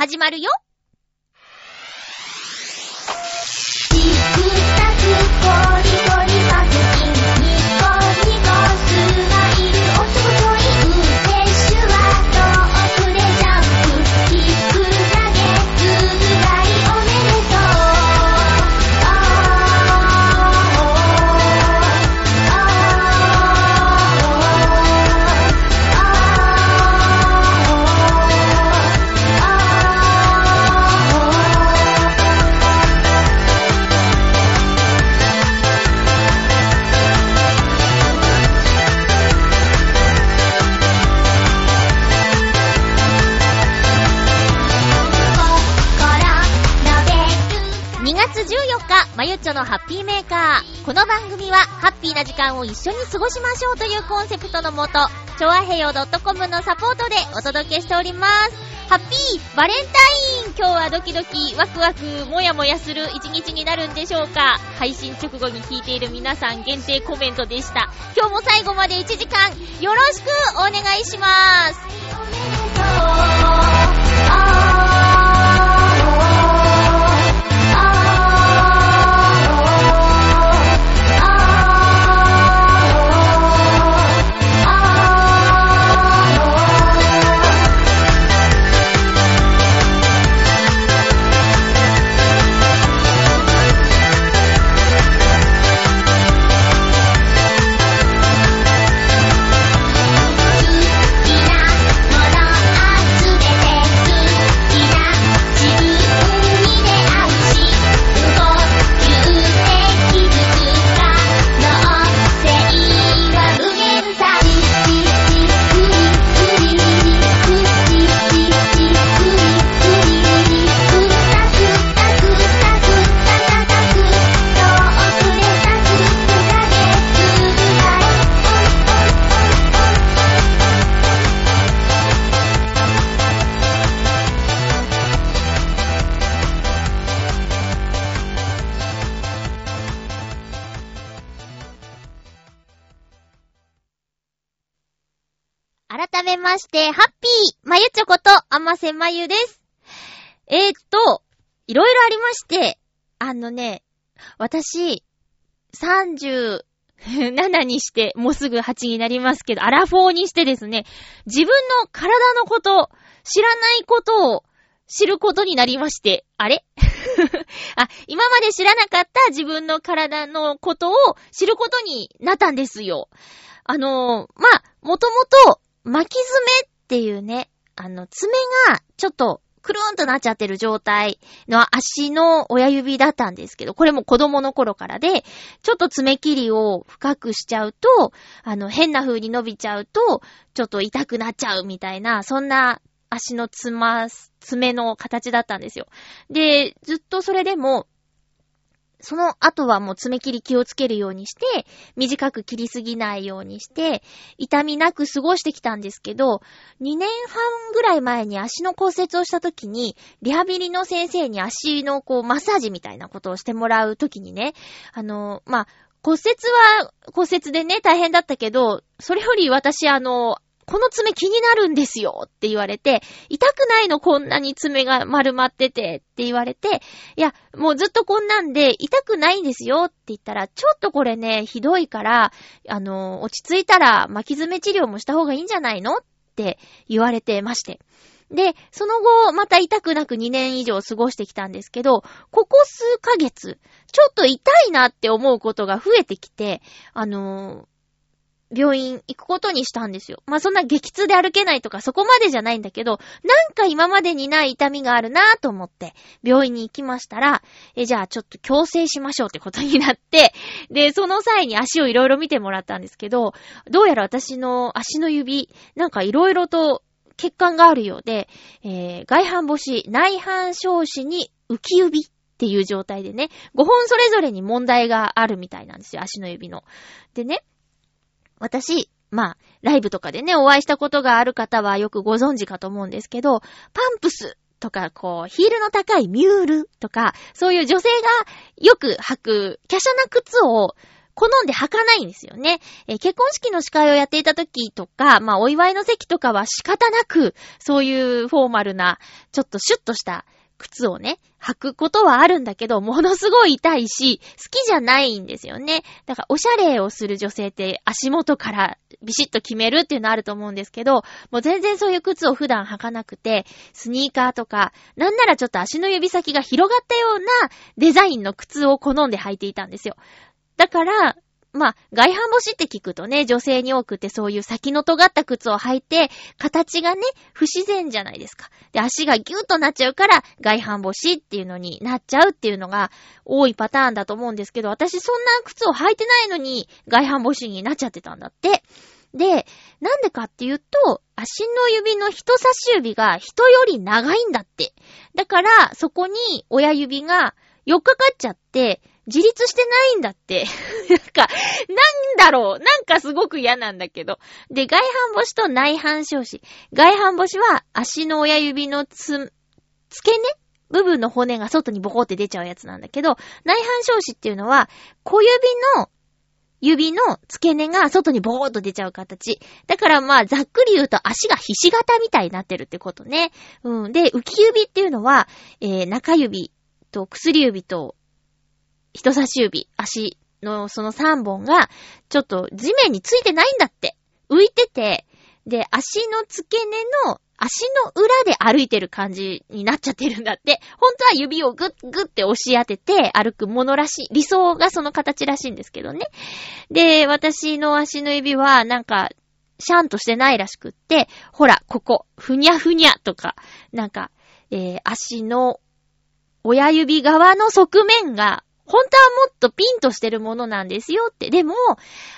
始まるよ。日、まゆっちょのハッピーメーカー。この番組は、ハッピーな時間を一緒に過ごしましょうというコンセプトのもと、ちょあへよ .com のサポートでお届けしております。ハッピーバレンタイン今日はドキドキ、ワクワク、もやもやする一日になるんでしょうか？配信直後に聞いている皆さん限定コメントでした。今日も最後まで1時間、よろしくお願いします。して、ハッピーまゆちょこと、あませまゆです。えー、っと、いろいろありまして、あのね、私、37にして、もうすぐ8になりますけど、アラフォーにしてですね、自分の体のこと、知らないことを知ることになりまして、あれ？あ、今まで知らなかった自分の体のことを知ることになったんですよ。あのーまあ、もともと、巻き爪っていうね、あの、爪がちょっとくるーんとなっちゃってる状態の足の親指だったんですけど、これも子供の頃からで、ちょっと爪切りを深くしちゃうと、あの、変な風に伸びちゃうと、ちょっと痛くなっちゃうみたいな、そんな足のつま、爪の形だったんですよ。で、ずっとそれでも、その後はもう爪切り気をつけるようにして、短く切りすぎないようにして、痛みなく過ごしてきたんですけど、2年半ぐらい前に足の骨折をした時に、リハビリの先生に足のこうマッサージみたいなことをしてもらう時にね、あの、まあ、骨折は骨折でね、大変だったけど、それより私あの、この爪気になるんですよって言われて、痛くないのこんなに爪が丸まっててって言われて、いや、もうずっとこんなんで痛くないんですよって言ったら、ちょっとこれね、ひどいから、あの、落ち着いたら巻き爪治療もした方がいいんじゃないのって言われてまして。で、その後、また痛くなく2年以上過ごしてきたんですけど、ここ数ヶ月、ちょっと痛いなって思うことが増えてきて、あの病院行くことにしたんですよ。まあ、そんな激痛で歩けないとかそこまでじゃないんだけど、なんか今までにない痛みがあるなぁと思って、病院に行きましたら、え、じゃあちょっと矯正しましょうってことになって、で、その際に足をいろいろ見てもらったんですけど、どうやら私の足の指、なんかいろいろと血管があるようで、えー、外反母趾、内反小趾に浮き指っていう状態でね、5本それぞれに問題があるみたいなんですよ、足の指の。でね、私、まあ、ライブとかでね、お会いしたことがある方はよくご存知かと思うんですけど、パンプスとか、こう、ヒールの高いミュールとか、そういう女性がよく履く、華奢な靴を、好んで履かないんですよね。えー結婚式の司会をやっていた時とか、まあ、お祝いの席とかは仕方なく、そういうフォーマルな、ちょっとシュッとした靴をね、履くことはあるんだけど、ものすごい痛いし、好きじゃないんですよね。だから、おしゃれをする女性って足元からビシッと決めるっていうのあると思うんですけど、もう全然そういう靴を普段履かなくて、スニーカーとか、なんならちょっと足の指先が広がったようなデザインの靴を好んで履いていたんですよ。だから、まあ、外反母趾って聞くとね、女性に多くてそういう先の尖った靴を履いて、形がね、不自然じゃないですか。で、足がギュッとなっちゃうから、外反母趾っていうのになっちゃうっていうのが多いパターンだと思うんですけど、私そんな靴を履いてないのに、外反母趾になっちゃってたんだって。で、なんでかっていうと、足の指の人差し指が人より長いんだって。だから、そこに親指が寄っかかっちゃって、自立してないんだって。なんか、なんだろう。なんかすごく嫌なんだけど。で、外反母趾と内反小趾。外反母趾は足の親指のつ、付け根？部分の骨が外にボコって出ちゃうやつなんだけど、内反小趾っていうのは、小指の指の付け根が外にボーっと出ちゃう形。だからまあ、ざっくり言うと足がひし形みたいになってるってことね。うん。で、浮き指っていうのは、えー、中指と薬指と人差し指、足のその3本が、ちょっと地面についてないんだって。浮いてて、で、足の付け根の、足の裏で歩いてる感じになっちゃってるんだって。本当は指をグッグッって押し当てて歩くものらしい。理想がその形らしいんですけどね。で、私の足の指はなんか、シャンとしてないらしくって、ほら、ここ、ふにゃふにゃとか、なんか、えー、足の親指側の側面が、本当はもっとピンとしてるものなんですよって。でも、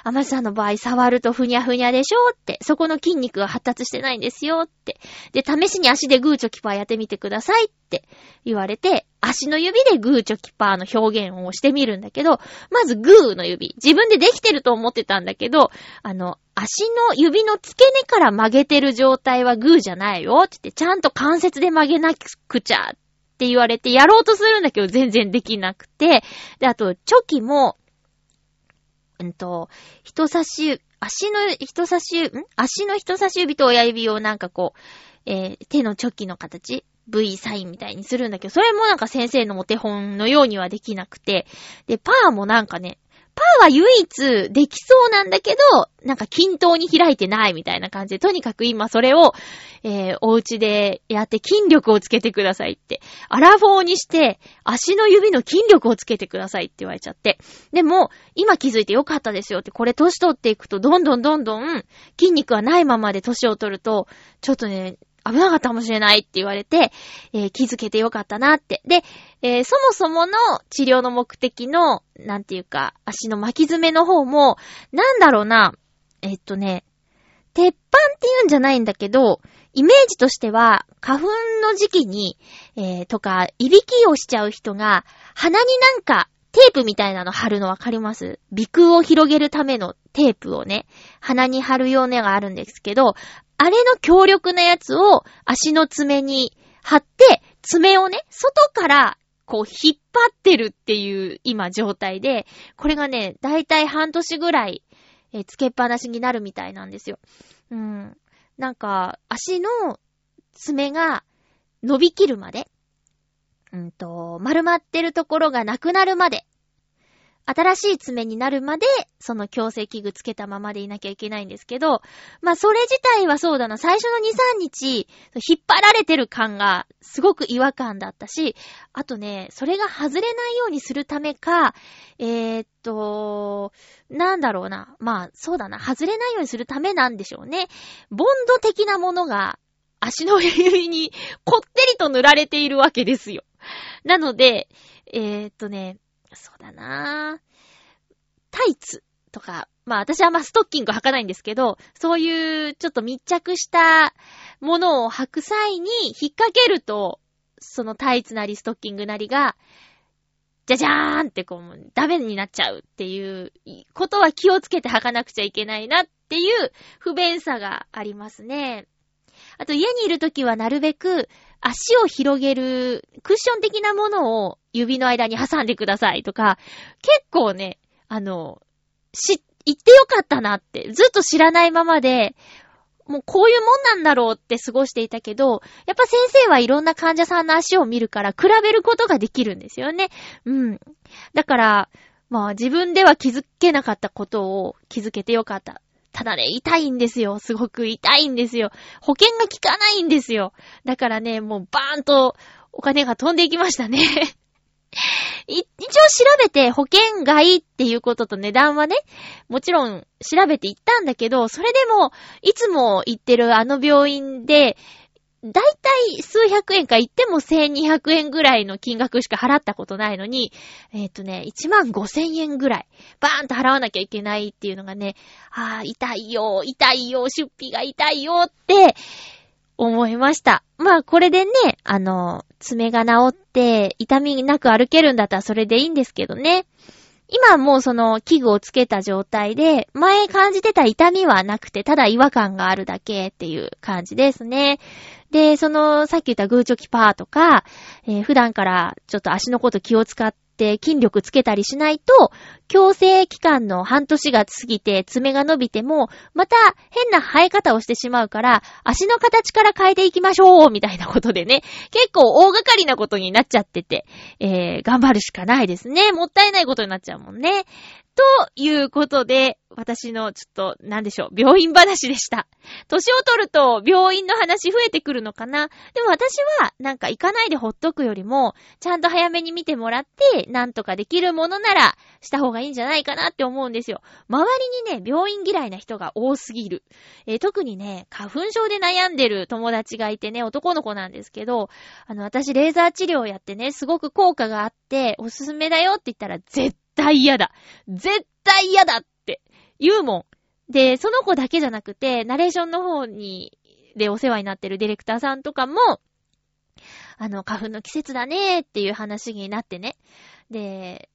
アマさんの場合触るとふにゃふにゃでしょって。そこの筋肉が発達してないんですよって。で、試しに足でグーチョキパーやってみてくださいって言われて、足の指でグーチョキパーの表現をしてみるんだけど、まずグーの指。自分でできてると思ってたんだけど、あの、足の指の付け根から曲げてる状態はグーじゃないよって言って、ちゃんと関節で曲げなくちゃって言われてやろうとするんだけど全然できなくて、で、あと、チョキも、うんと、人差し、足の人差し、ん？足の人差し指と親指をなんかこう、えー手のチョキの形、V サインみたいにするんだけど、それもなんか先生のお手本のようにはできなくて、で、パーもなんかね、パーは唯一できそうなんだけど、なんか均等に開いてないみたいな感じで、とにかく今それを、えー、お家でやって筋力をつけてくださいって。アラフォーにして、足の指の筋力をつけてくださいって言われちゃって。でも、今気づいてよかったですよって、これ年取っていくと、どんどんどんどん筋肉はないままで年を取ると、ちょっとね、危なかったかもしれないって言われて、えー気づけてよかったなって。で、えーそもそもの治療の目的の、なんていうか、足の巻き爪の方も、なんだろうな、えっとね、鉄板って言うんじゃないんだけど、イメージとしては、花粉の時期に、えーとか、いびきをしちゃう人が、鼻になんか、テープみたいなの貼るのわかります？鼻腔を広げるためのテープをね、鼻に貼るようなのがあるんですけど、あれの強力なやつを足の爪に貼って、爪をね、外からこう引っ張ってるっていう今状態で、これがね、だいたい半年ぐらい、えつけっぱなしになるみたいなんですよ。うん。なんか、足の爪が伸びきるまで、うんと、丸まってるところがなくなるまで、新しい爪になるまで、その矯正器具つけたままでいなきゃいけないんですけど、まあ、それ自体はそうだな、最初の2、3日、引っ張られてる感がすごく違和感だったし、あとね、それが外れないようにするためか、えー、っと、なんだろうな。まあ、そうだな。外れないようにするためなんでしょうね。ボンド的なものが足の指にこってりと塗られているわけですよ。なので、えー、っとね、そうだなぁタイツとか、まあ私はまあストッキング履かないんですけど、そういうちょっと密着したものを履く際に引っ掛けると、そのタイツなりストッキングなりが、じゃじゃーんってこう、ダメになっちゃうっていうことは気をつけて履かなくちゃいけないなっていう不便さがありますね。あと家にいるときはなるべく足を広げるクッション的なものを指の間に挟んでくださいとか、結構ね、あの、し、言ってよかったなって、ずっと知らないままで、もうこういうもんなんだろうって過ごしていたけど、やっぱ先生はいろんな患者さんの足を見るから比べることができるんですよね。うん。だから、まあ自分では気づけなかったことを気づけてよかった。ただね、痛いんですよ。すごく痛いんですよ。保険が効かないんですよ。だからね、もうバーンとお金が飛んでいきましたね。一応調べて保険外っていうことと値段はね、もちろん調べていったんだけど、それでも、いつも行ってるあの病院で、だいたい数百円か言っても1200円ぐらいの金額しか払ったことないのに、えっ、とね、1万5000円ぐらい、バーンと払わなきゃいけないっていうのがね、ああ、痛いよ、痛いよ、出費が痛いよって思いました。まあこれでね、あの、爪が治って痛みなく歩けるんだったらそれでいいんですけどね。今もうその器具をつけた状態で、前感じてた痛みはなくて、ただ違和感があるだけっていう感じですね。で、その、さっき言ったグーチョキパーとか、えー普段からちょっと足のこと気を使ってて筋力つけたりしないと、矯正期間の半年が過ぎて爪が伸びても、また変な生え方をしてしまうから、足の形から変えていきましょうみたいなことでね、結構大掛かりなことになっちゃってて、えー、頑張るしかないですね。もったいないことになっちゃうもんね。ということで、私のちょっと、なんでしょう、病院話でした。年を取ると病院の話増えてくるのかな？でも私は、なんか行かないでほっとくよりも、ちゃんと早めに見てもらって、なんとかできるものなら、した方がいいんじゃないかなって思うんですよ。周りにね、病院嫌いな人が多すぎる。えー特にね、花粉症で悩んでる友達がいてね、男の子なんですけど、あの、私レーザー治療やってね、すごく効果があって、おすすめだよって言ったら、絶対嫌だ絶対嫌だって言うもん。で、その子だけじゃなくて、ナレーションの方に、でお世話になってるディレクターさんとかも、あの、花粉の季節だねーっていう話になってね。で、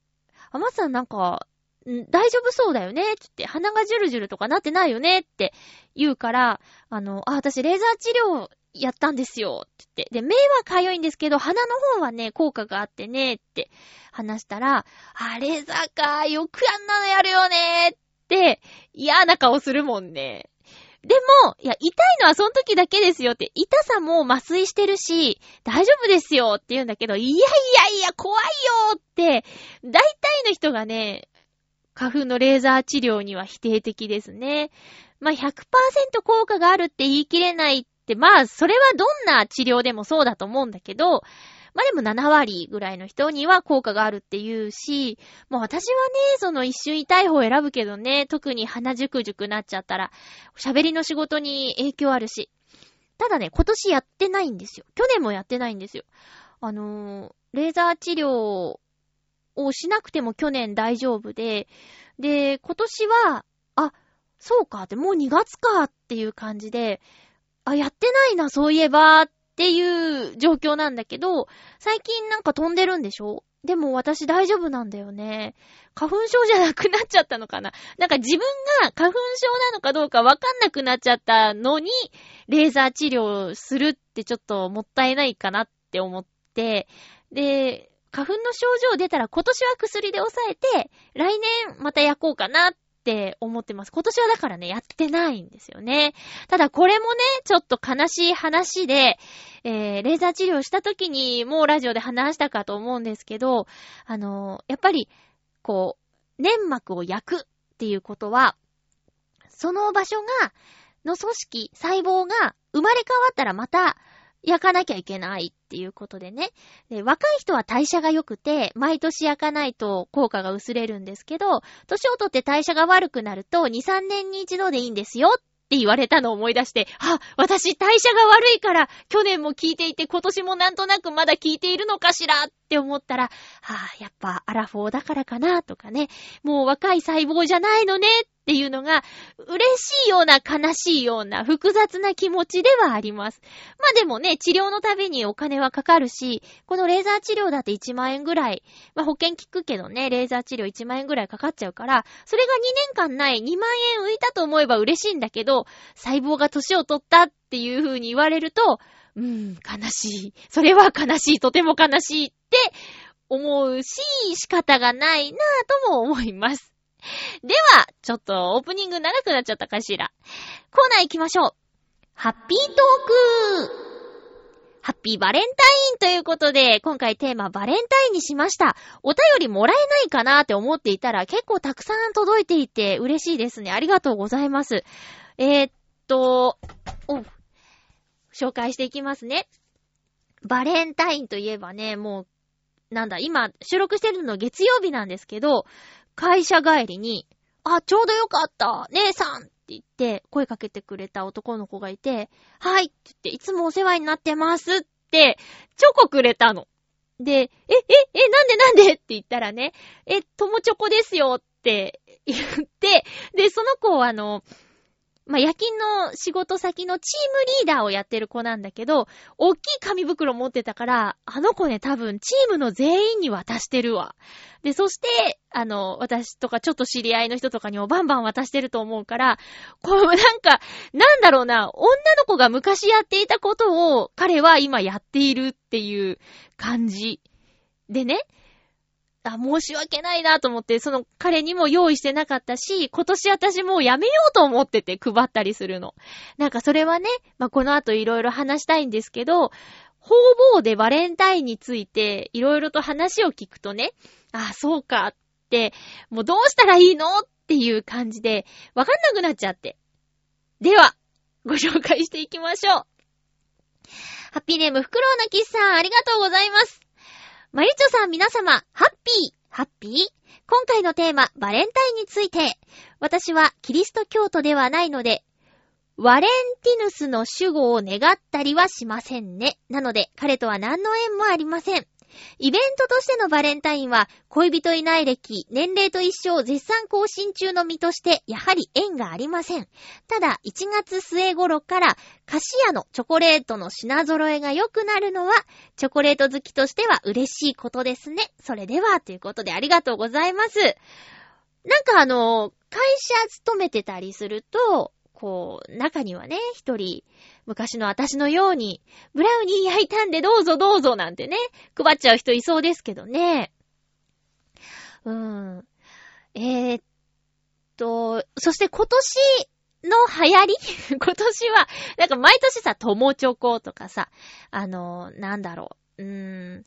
あまさんなんか、大丈夫そうだよね？つって、鼻がジュルジュルとかなってないよね？って言うから、あの、あ、私レーザー治療やったんですよって言って。で、目はかゆいんですけど、鼻の方はね、効果があってねって話したら、あ、レーザーか、よくあんなのやるよねって、嫌な顔するもんね。でも、いや、痛いのはその時だけですよって、痛さも麻酔してるし、大丈夫ですよって言うんだけど、いやいやいや、怖いよって、大体の人がね、花粉のレーザー治療には否定的ですね。まあ、100%効果があるって言い切れないって、まあ、それはどんな治療でもそうだと思うんだけど、まあでも7割ぐらいの人には効果があるって言うし、もう私はね、その一瞬痛い方を選ぶけどね、特に鼻じゅくじゅくなっちゃったら、喋りの仕事に影響あるし。ただね、今年やってないんですよ。去年もやってないんですよ。あのー、レーザー治療をしなくても去年大丈夫で、で、今年は、あ、そうかって、もう2月かっていう感じで、あ、やってないな、そういえば、っていう状況なんだけど、最近なんか飛んでるんでしょ？でも私大丈夫なんだよね。花粉症じゃなくなっちゃったのかな？なんか自分が花粉症なのかどうかわかんなくなっちゃったのに、レーザー治療するってちょっともったいないかなって思って、で、花粉の症状出たら今年は薬で抑えて、来年また焼こうかなっって思ってます。今年はだからね、やってないんですよね。ただこれもね、ちょっと悲しい話で、えー、レーザー治療した時にもうラジオで話したかと思うんですけど、あのーやっぱり、こう、粘膜を焼くっていうことは、その場所が、の組織、細胞が生まれ変わったらまた焼かなきゃいけないっていうことでね。で若い人は代謝が良くて、毎年焼かないと効果が薄れるんですけど、年をとって代謝が悪くなると、2、3年に一度でいいんですよって言われたのを思い出して、あ、私代謝が悪いから、去年も聞いていて今年もなんとなくまだ聞いているのかしらって思ったら、はあ、やっぱアラフォーだからかなとかね、もう若い細胞じゃないのねっっていうのが、嬉しいような悲しいような複雑な気持ちではあります。まあでもね、治療のたびにお金はかかるし、このレーザー治療だって1万円ぐらい、まあ保険聞くけどね、レーザー治療1万円ぐらいかかっちゃうから、それが2年間ない2万円浮いたと思えば嬉しいんだけど、細胞が年を取ったっていう風に言われると、うーん、悲しい。それは悲しい。とても悲しいって思うし、仕方がないなぁとも思います。では、ちょっとオープニング長くなっちゃったかしら。コーナー行きましょう。ハッピートークハッピーバレンタインということで、今回テーマバレンタインにしました。お便りもらえないかなって思っていたら結構たくさん届いていて嬉しいですね。ありがとうございます。えー、っと、お、紹介していきますね。バレンタインといえばね、もう、なんだ、今収録してるの月曜日なんですけど、会社帰りに、あ、ちょうどよかった、姉さんって言って、声かけてくれた男の子がいて、はいって言って、いつもお世話になってますって、チョコくれたの。で、え、え、え、なんでなんで？って言ったらね、え、友チョコですよって言って、で、その子はあの、まあ、夜勤の仕事先のチームリーダーをやってる子なんだけど、大きい紙袋持ってたから、あの子ね、多分チームの全員に渡してるわ。で、そして、あの、私とかちょっと知り合いの人とかにもバンバン渡してると思うから、こう、なんか、なんだろうな、女の子が昔やっていたことを彼は今やっているっていう感じ。でね、あ、申し訳ないなと思って、その彼にも用意してなかったし、今年私もうやめようと思ってて配ったりするの。なんかそれはね、まあ、この後いろいろ話したいんですけど、方々でバレンタインについていろいろと話を聞くとね、あ、そうかって、もうどうしたらいいのっていう感じで、わかんなくなっちゃって。では、ご紹介していきましょう。ハッピーネーム、フクロウのキスさん、ありがとうございます。まゆちょさん皆様、ハッピー、ハッピー？今回のテーマ、バレンタインについて。私はキリスト教徒ではないので、ワレンティヌスの守護を願ったりはしませんね。なので、彼とは何の縁もありません。イベントとしてのバレンタインは、恋人いない歴、年齢と一生絶賛更新中の身として、やはり縁がありません。ただ、1月末頃から、菓子屋のチョコレートの品揃えが良くなるのは、チョコレート好きとしては嬉しいことですね。それでは、ということでありがとうございます。なんかあの、会社勤めてたりすると、こう、中にはね、一人、昔の私のように、ブラウニー焼いたんでどうぞどうぞなんてね、配っちゃう人いそうですけどね。うーん。えー、っと、そして今年の流行り？今年は、なんか毎年さ、友チョコとかさ、あの、なんだろう、うーん、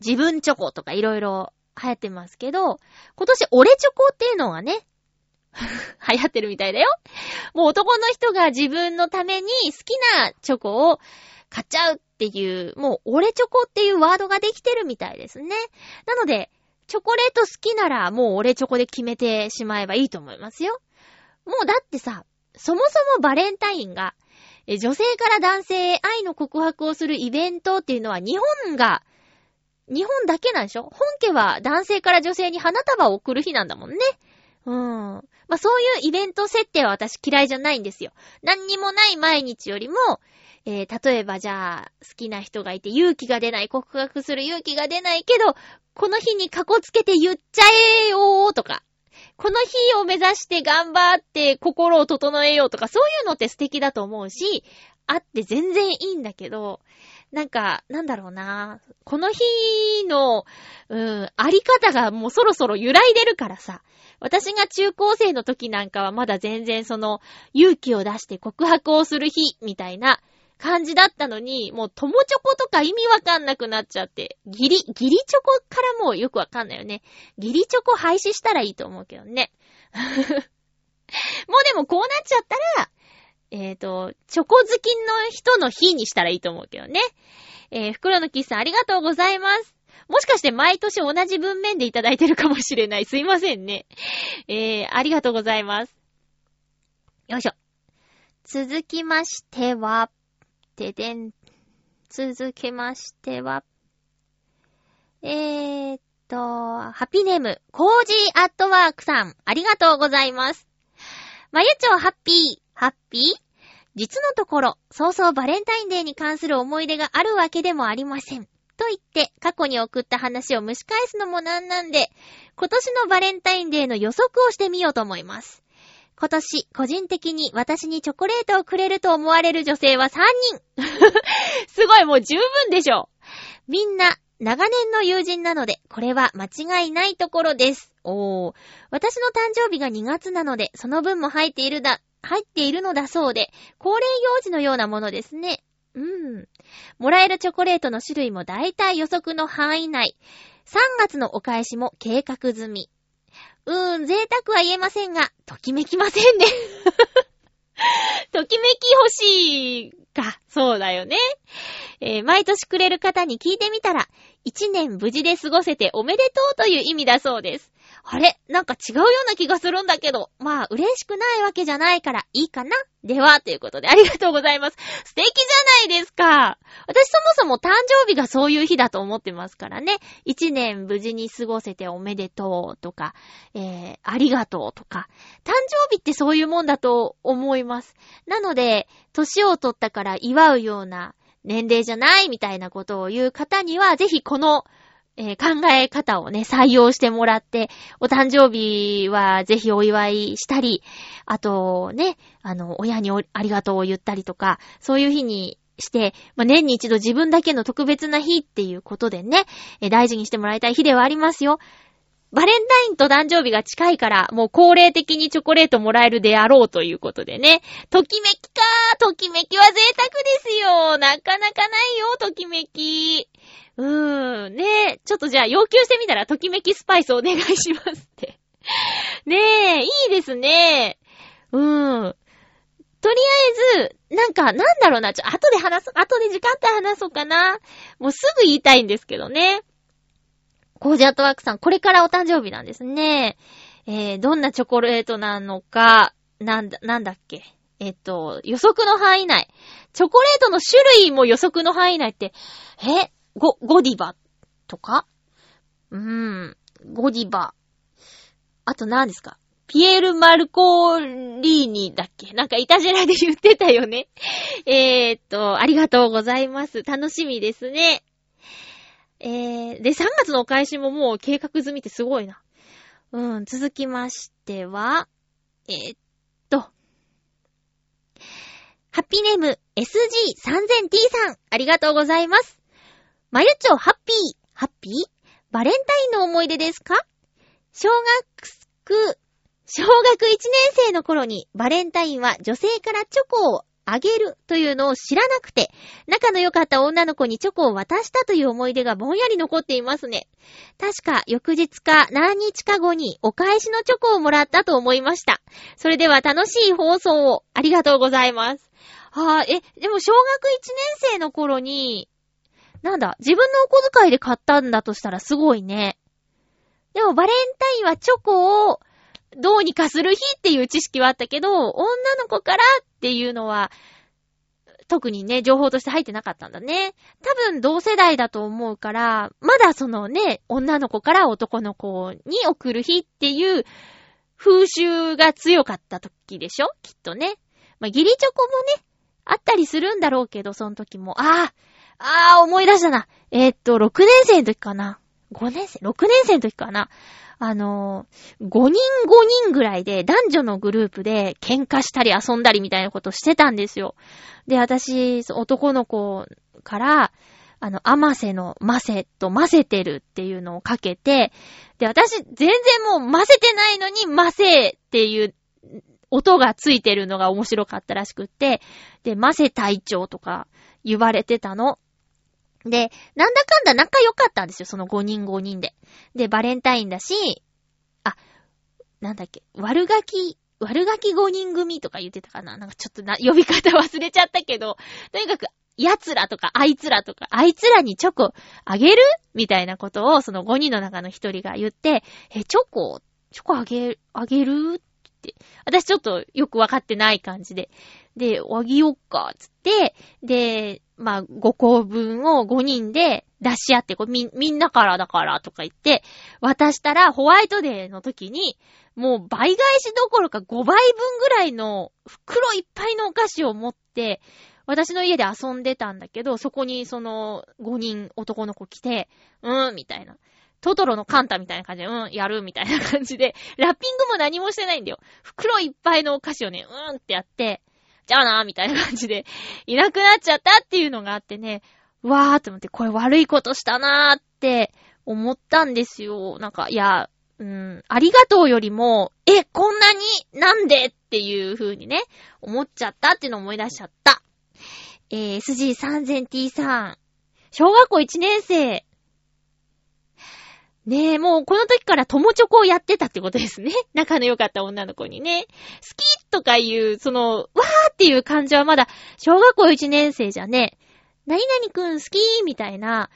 自分チョコとかいろいろ流行ってますけど、今年俺チョコっていうのがね、流行ってるみたいだよ。もう男の人が自分のために好きなチョコを買っちゃうっていう、もう俺チョコっていうワードができてるみたいですね。なので、チョコレート好きならもう俺チョコで決めてしまえばいいと思いますよ。もうだってさ、そもそもバレンタインが、女性から男性へ愛の告白をするイベントっていうのは日本が、日本だけなんでしょ？本家は男性から女性に花束を送る日なんだもんね。うん。まあ、そういうイベント設定は私嫌いじゃないんですよ。何にもない毎日よりも、えー、例えばじゃあ、好きな人がいて勇気が出ない、告白する勇気が出ないけど、この日にカコつけて言っちゃえよーとか、この日を目指して頑張って心を整えようとか、そういうのって素敵だと思うし、あって全然いいんだけど、なんか、なんだろうな。この日の、うん、あり方がもうそろそろ揺らいでるからさ。私が中高生の時なんかはまだ全然その勇気を出して告白をする日みたいな感じだったのに、もう友チョコとか意味わかんなくなっちゃって、ギリ、ギリチョコからもうよくわかんないよね。ギリチョコ廃止したらいいと思うけどね。もうでもこうなっちゃったら、えっ、ー、と、チョコ好きの人の日にしたらいいと思うけどね。えー、袋のキスさんありがとうございます。もしかして毎年同じ文面でいただいてるかもしれない。すいませんね。えー、ありがとうございます。よいしょ。続きましては、てでん。続けましては、えーっと、ハピネーム、コージーアットワークさん、ありがとうございます。まゆちょハッピー、ハッピー？実のところ、そうそうバレンタインデーに関する思い出があるわけでもありません。と言って、過去に送った話を蒸し返すのもなんなんで、今年のバレンタインデーの予測をしてみようと思います。今年、個人的に私にチョコレートをくれると思われる女性は3人 すごい、もう十分でしょ。みんな、長年の友人なので、これは間違いないところです。おー。私の誕生日が2月なので、その分も入っているだ、入っているのだそうで、恒例行事のようなものですね。うん。もらえるチョコレートの種類も大体予測の範囲内。3月のお返しも計画済み。うーん、贅沢は言えませんが、ときめきませんね。ときめき欲しいか。そうだよね。えー毎年くれる方に聞いてみたら、一年無事で過ごせておめでとうという意味だそうです。あれなんか違うような気がするんだけど。まあ、嬉しくないわけじゃないからいいかなでは、ということでありがとうございます。素敵じゃないですか。私そもそも誕生日がそういう日だと思ってますからね。一年無事に過ごせておめでとうとか、えー、ありがとうとか。誕生日ってそういうもんだと思います。なので、年を取ったから祝うような年齢じゃないみたいなことを言う方には、ぜひこの、えー考え方をね、採用してもらって、お誕生日はぜひお祝いしたり、あとね、あの、親にありがとうを言ったりとか、そういう日にして、まあ、年に一度自分だけの特別な日っていうことでね、えー大事にしてもらいたい日ではありますよ。バレンタインと誕生日が近いから、もう恒例的にチョコレートもらえるであろうということでね。ときめきかときめきは贅沢ですよなかなかないよ、ときめき。うーん、ねえ。ちょっとじゃあ要求してみたら、ときめきスパイスお願いしますって。ねえ、いいですね。うーん。とりあえず、なんか、なんだろうな。ちょ、後で話す、後で時間帯話そうかな。もうすぐ言いたいんですけどね。コージアットワークさん、これからお誕生日なんですね。えー、どんなチョコレートなのか、なんだ、なんだっけ。えっと、予測の範囲内。チョコレートの種類も予測の範囲内って、えゴ、ゴディバとか？うーん、ゴディバ。あと何ですか？ピエール・マルコーリーニだっけ？なんかイタジェラで言ってたよね。えーっと、ありがとうございます。楽しみですね。えー、で、3月のお返しももう計画済みってすごいな。うん、続きましては、えーっと、ハッピーネーム SG3000T さん、ありがとうございます。まゆちょハッピー、ハッピー？バレンタインの思い出ですか？小学、小学1年生の頃にバレンタインは女性からチョコをあげるというのを知らなくて、仲の良かった女の子にチョコを渡したという思い出がぼんやり残っていますね。確か翌日か何日か後にお返しのチョコをもらったと思いました。それでは楽しい放送をありがとうございます。はぁ、え、でも小学1年生の頃に、なんだ、自分のお小遣いで買ったんだとしたらすごいね。でもバレンタインはチョコをどうにかする日っていう知識はあったけど、女の子からっていうのは、特にね、情報として入ってなかったんだね。多分同世代だと思うから、まだそのね、女の子から男の子に送る日っていう風習が強かった時でしょ？きっとね。まあ、ギリチョコもね、あったりするんだろうけど、その時も。ああああ、思い出したな。えーっと、6年生の時かな。5年生 ?6 年生の時かな。あのー、5人5人ぐらいで男女のグループで喧嘩したり遊んだりみたいなことしてたんですよ。で、私、男の子から、あの、アマセのマセと混ぜてるっていうのをかけて、で、私、全然もう混ぜてないのにマセっていう音がついてるのが面白かったらしくって、で、マセ隊長とか言われてたの。で、なんだかんだ仲良かったんですよ、その5人5人で。で、バレンタインだし、あ、なんだっけ、悪ガキ、悪ガキ5人組とか言ってたかななんかちょっとな、呼び方忘れちゃったけど、とにかく、奴らとか、あいつらとか、あいつらにチョコあげる？みたいなことを、その5人の中の1人が言って、え、チョコ、チョコあげ、あげる？私ちょっとよくわかってない感じで。で、あげよっか、つって、で、まあ、5個分を5人で出し合って、こうみ、みんなからだからとか言って、渡したらホワイトデーの時に、もう倍返しどころか5倍分ぐらいの袋いっぱいのお菓子を持って、私の家で遊んでたんだけど、そこにその5人男の子来て、うーん、みたいな。トトロのカンタみたいな感じで、うん、やるみたいな感じで、ラッピングも何もしてないんだよ。袋いっぱいのお菓子をね、うんってやって、じゃあなーみたいな感じで、いなくなっちゃったっていうのがあってね、わーって思って、これ悪いことしたなーって思ったんですよ。なんか、いや、うん、ありがとうよりも、え、こんなになんでっていう風にね、思っちゃったっていうのを思い出しちゃった。えー、SG3000T さん。小学校1年生。ねえ、もうこの時から友チョコをやってたってことですね。仲の良かった女の子にね。好きとかいう、その、わーっていう感じはまだ、小学校1年生じゃね、何々くん好きみたいな、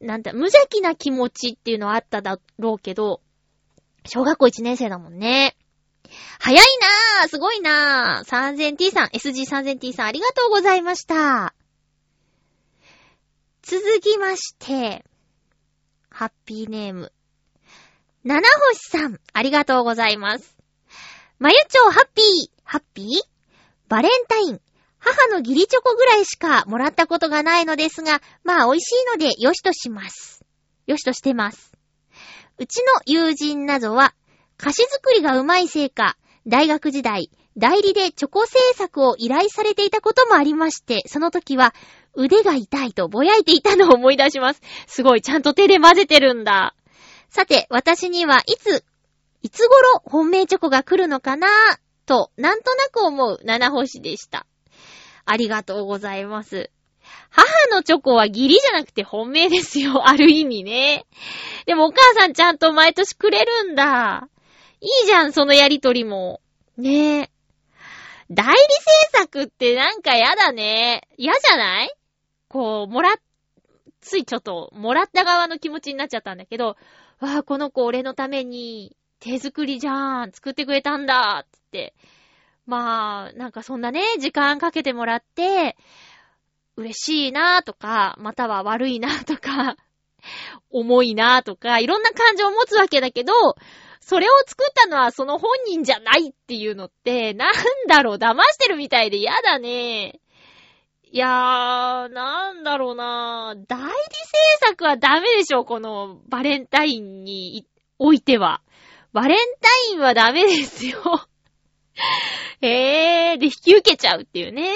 なんだ、無邪気な気持ちっていうのはあっただろうけど、小学校1年生だもんね。早いなぁすごいなぁ !3000T さん、SG3000T さんありがとうございました。続きまして、ハッピーネーム。七星さん、ありがとうございます。まゆちょうハッピー、ハッピー？バレンタイン、母の義理チョコぐらいしかもらったことがないのですが、まあ美味しいのでよしとします。よしとしてます。うちの友人などは、菓子作りがうまいせいか、大学時代、代理でチョコ製作を依頼されていたこともありまして、その時は腕が痛いとぼやいていたのを思い出します。すごい、ちゃんと手で混ぜてるんだ。さて、私にはいつ、いつ頃本命チョコが来るのかな？と、なんとなく思う七星でした。ありがとうございます。母のチョコは義理じゃなくて本命ですよ。ある意味ね。でもお母さんちゃんと毎年くれるんだ。いいじゃん、そのやりとりも。ねえ。代理制作ってなんかやだね。嫌じゃない？こう、もらっ、ついちょっと、もらった側の気持ちになっちゃったんだけど、わあ、この子俺のために、手作りじゃん、作ってくれたんだ、つって。まあ、なんかそんなね、時間かけてもらって、嬉しいなとか、または悪いなとか、重いなとか、いろんな感情を持つわけだけど、それを作ったのはその本人じゃないっていうのって、なんだろう、騙してるみたいで嫌だね。いやー、なんだろうな代理制作はダメでしょ、このバレンタインにおいては。バレンタインはダメですよ。えー、で、引き受けちゃうっていうね。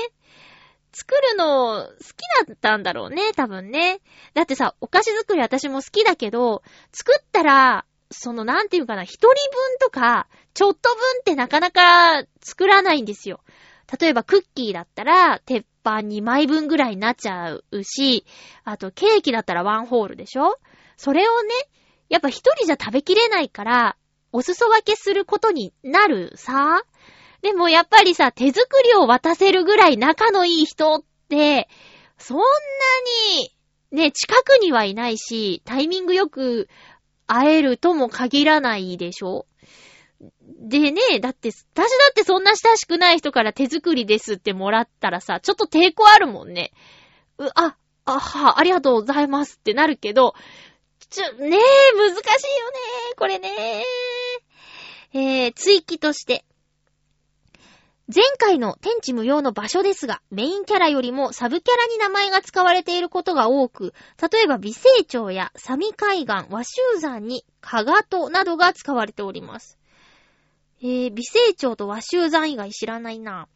作るの好きだったんだろうね、多分ね。だってさ、お菓子作り私も好きだけど、作ったら、その、なんていうかな、一人分とか、ちょっと分ってなかなか作らないんですよ。例えばクッキーだったら、鉄板2枚分ぐらいになっちゃうし、あとケーキだったらワンホールでしょ？それをね、やっぱ一人じゃ食べきれないから、お裾分けすることになるさ。でもやっぱりさ、手作りを渡せるぐらい仲のいい人って、そんなに、ね、近くにはいないし、タイミングよく会えるとも限らないでしょ？でね、だって、私だってそんな親しくない人から手作りですってもらったらさ、ちょっと抵抗あるもんね。う、あ、あは、ありがとうございますってなるけど、ちょ、ねえ、難しいよねこれねえー、追記として。前回の天地無用の場所ですが、メインキャラよりもサブキャラに名前が使われていることが多く、例えば美星町や沙美海岸、鷲羽山にカガトなどが使われております。えー、美星町と鷲羽山以外知らないな。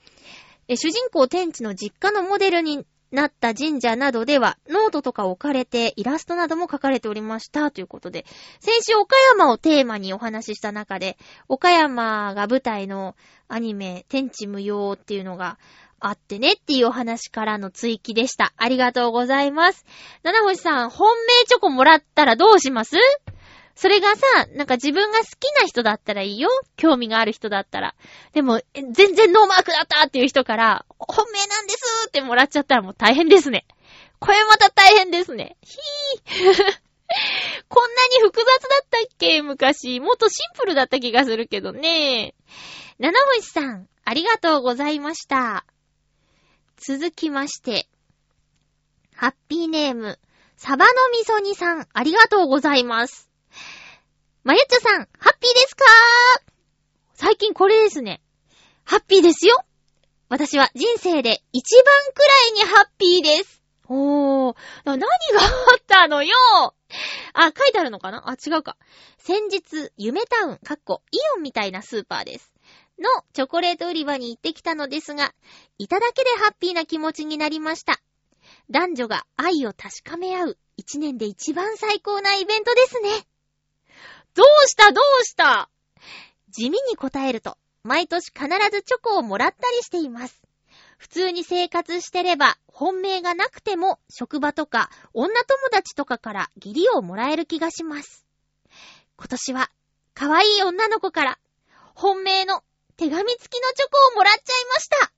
え主人公天地の実家のモデルになった神社などでは、ノートとか置かれて、イラストなども書かれておりました。ということで、先週岡山をテーマにお話しした中で、岡山が舞台のアニメ、天地無用っていうのがあってねっていうお話からの追記でした。ありがとうございます。七星さん、本命チョコもらったらどうします？それがさ、なんか自分が好きな人だったらいいよ。興味がある人だったら。でも、全然ノーマークだったっていう人から、本命なんですってもらっちゃったらもう大変ですね。これまた大変ですね。ひー。こんなに複雑だったっけ？昔。もっとシンプルだった気がするけどね。七星さん、ありがとうございました。続きまして、ハッピーネーム、サバの味噌煮さん、ありがとうございます。まゆっちょさん、ハッピーですか？最近これですね。ハッピーですよ。私は人生で一番くらいにハッピーです。おー、何があったのよ？あ、書いてあるのかな？あ、違うか。先日、夢タウン、かっこ、イオンみたいなスーパーです。のチョコレート売り場に行ってきたのですが、いただけでハッピーな気持ちになりました。男女が愛を確かめ合う、一年で一番最高なイベントですね。どうした？どうした？地味に答えると、毎年必ずチョコをもらったりしています。普通に生活してれば、本命がなくても、職場とか、女友達とかから義理をもらえる気がします。今年は、可愛い女の子から、本命の手紙付きのチョコをもらっちゃいました。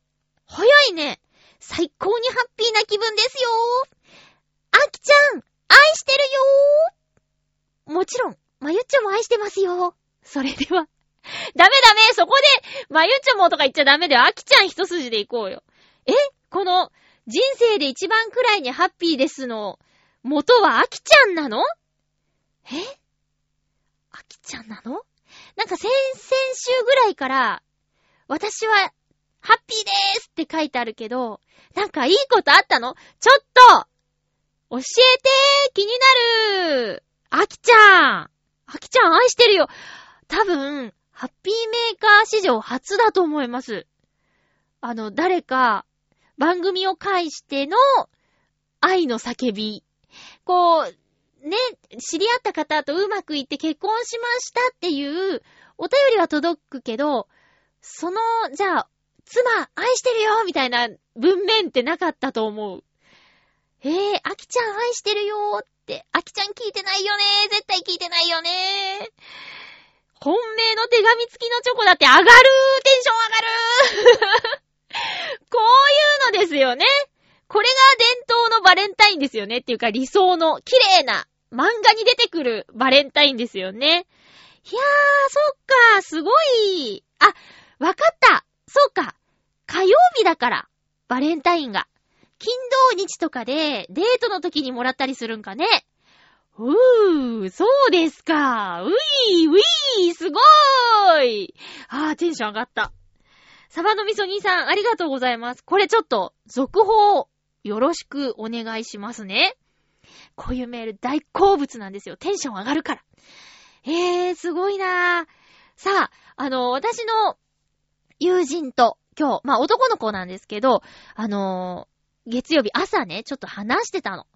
早いね。最高にハッピーな気分ですよ。あきちゃん、愛してるよもちろん、まゆっちょも愛してますよ。それでは。ダメダメそこで、まゆちょもとか言っちゃダメだよ。あきちゃん一筋で行こうよ。え？この、人生で一番くらいにハッピーですの、元はあきちゃんなの？え？あきちゃんなの？なんか先々週ぐらいから、私は、ハッピーでーすって書いてあるけど、なんかいいことあったの？ちょっと教えてー。気になるー。あきちゃん。あきちゃん愛してるよ。多分、ハッピーメーカー史上初だと思います。あの、誰か、番組を介しての愛の叫び。こう、ね、知り合った方とうまくいって結婚しましたっていうお便りは届くけど、その、じゃあ、妻、愛してるよみたいな文面ってなかったと思う。えー、あきちゃん愛してるよーって、あきちゃん聞いてないよねー絶対聞いてないよねー本命の手紙付きのチョコだって上がるーテンション上がるー こういうのですよね。これが伝統のバレンタインですよねっていうか理想の綺麗な漫画に出てくるバレンタインですよね。いやー、そっか、すごい。あ、わかった。そうか。火曜日だから、バレンタインが。金土日とかでデートの時にもらったりするんかね。うー、そうですか。ういー、ういー、すごーい。あー、テンション上がった。サバの味噌兄さん、ありがとうございます。これちょっと、続報、よろしくお願いしますね。こういうメール大好物なんですよ。テンション上がるから。えー、すごいなー。さあ、あの、私の友人と今日、まあ男の子なんですけど、あのー月曜日朝ね、ちょっと話してたの。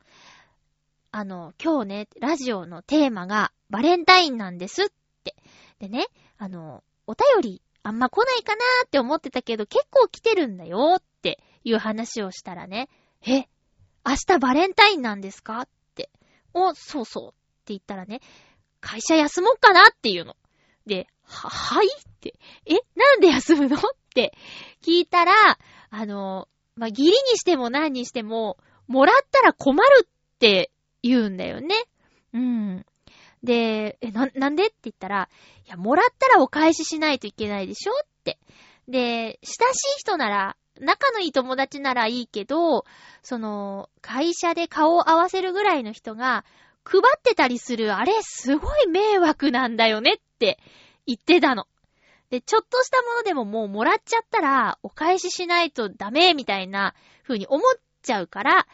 あの、今日ね、ラジオのテーマがバレンタインなんですって。でね、あの、お便りあんま来ないかなーって思ってたけど結構来てるんだよっていう話をしたらね、え、明日バレンタインなんですかって。お、そうそうって言ったらね、会社休もうかなっていうの。で、は、はいって。え、なんで休むのって聞いたら、あの、まあ、義理にしても何にしても、もらったら困るって言うんだよね。うん。で、え、な、なんでって言ったら、いや、もらったらお返ししないといけないでしょって。で、親しい人なら、仲のいい友達ならいいけど、その、会社で顔を合わせるぐらいの人が、配ってたりする、あれ、すごい迷惑なんだよねって言ってたの。で、ちょっとしたものでももうもらっちゃったら、お返ししないとダメみたいな風に思っちゃうから、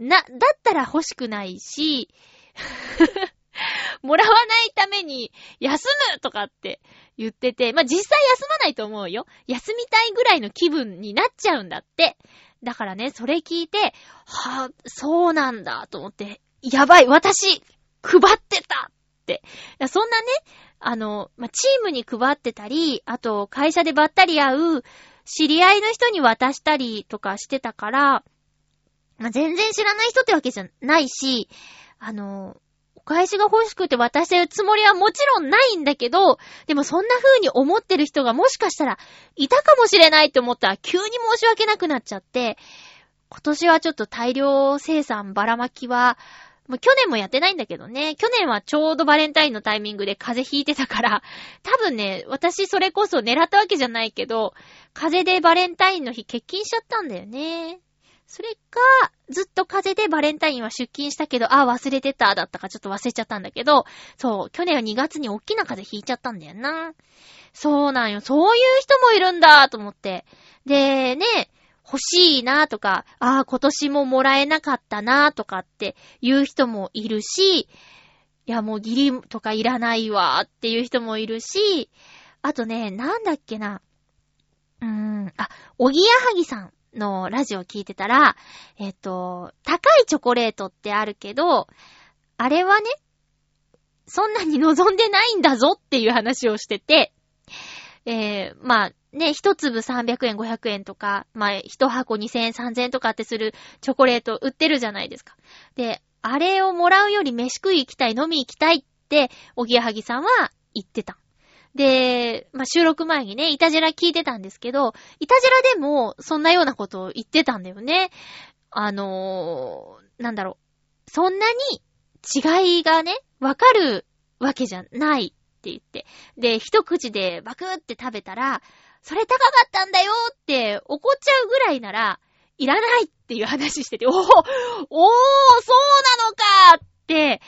な、だったら欲しくないし、もらわないために休むとかって言ってて、まあ、実際休まないと思うよ。休みたいぐらいの気分になっちゃうんだって。だからね、それ聞いて、はぁ、そうなんだと思って、やばい、私、配ってたって。そんなね、あの、まあ、チームに配ってたり、あと会社でばったり会う知り合いの人に渡したりとかしてたから、まあ、全然知らない人ってわけじゃないし、あの、お返しが欲しくて渡してるつもりはもちろんないんだけど、でもそんな風に思ってる人がもしかしたらいたかもしれないって思ったら急に申し訳なくなっちゃって、今年はちょっと大量生産ばらまきは、もう去年もやってないんだけどね。去年はちょうどバレンタインのタイミングで風邪ひいてたから、多分ね、私それこそ狙ったわけじゃないけど、風邪でバレンタインの日欠勤しちゃったんだよね。それか、ずっと風邪でバレンタインは出勤したけど、あ、忘れてた、だったかちょっと忘れちゃったんだけど、そう、去年は2月に大きな風邪ひいちゃったんだよな。そうなんよ。そういう人もいるんだ、と思って。で、ね、欲しいなとか、あ、今年ももらえなかったなとかっていう人もいるし、いや、もう義理とかいらないわっていう人もいるし、あとね、なんだっけな。うーん、あ、おぎやはぎさんのラジオ聞いてたら、えっと、高いチョコレートってあるけど、あれはね、そんなに望んでないんだぞっていう話をしてて、えー、まあ、ね、一粒300円、500円とか、まあ、一箱2000円、3000円とかってするチョコレート売ってるじゃないですか。で、あれをもらうより飯食い行きたい、飲み行きたいって、おぎやはぎさんは言ってた。で、まあ、収録前にね、いたじら聞いてたんですけど、いたじらでも、そんなようなことを言ってたんだよね。あのー、なんだろう。そんなに違いがね、わかるわけじゃないって言って。で、一口でバクって食べたら、それ高かったんだよって怒っちゃうぐらいなら、いらないっていう話してて、おおおー、そうなのかって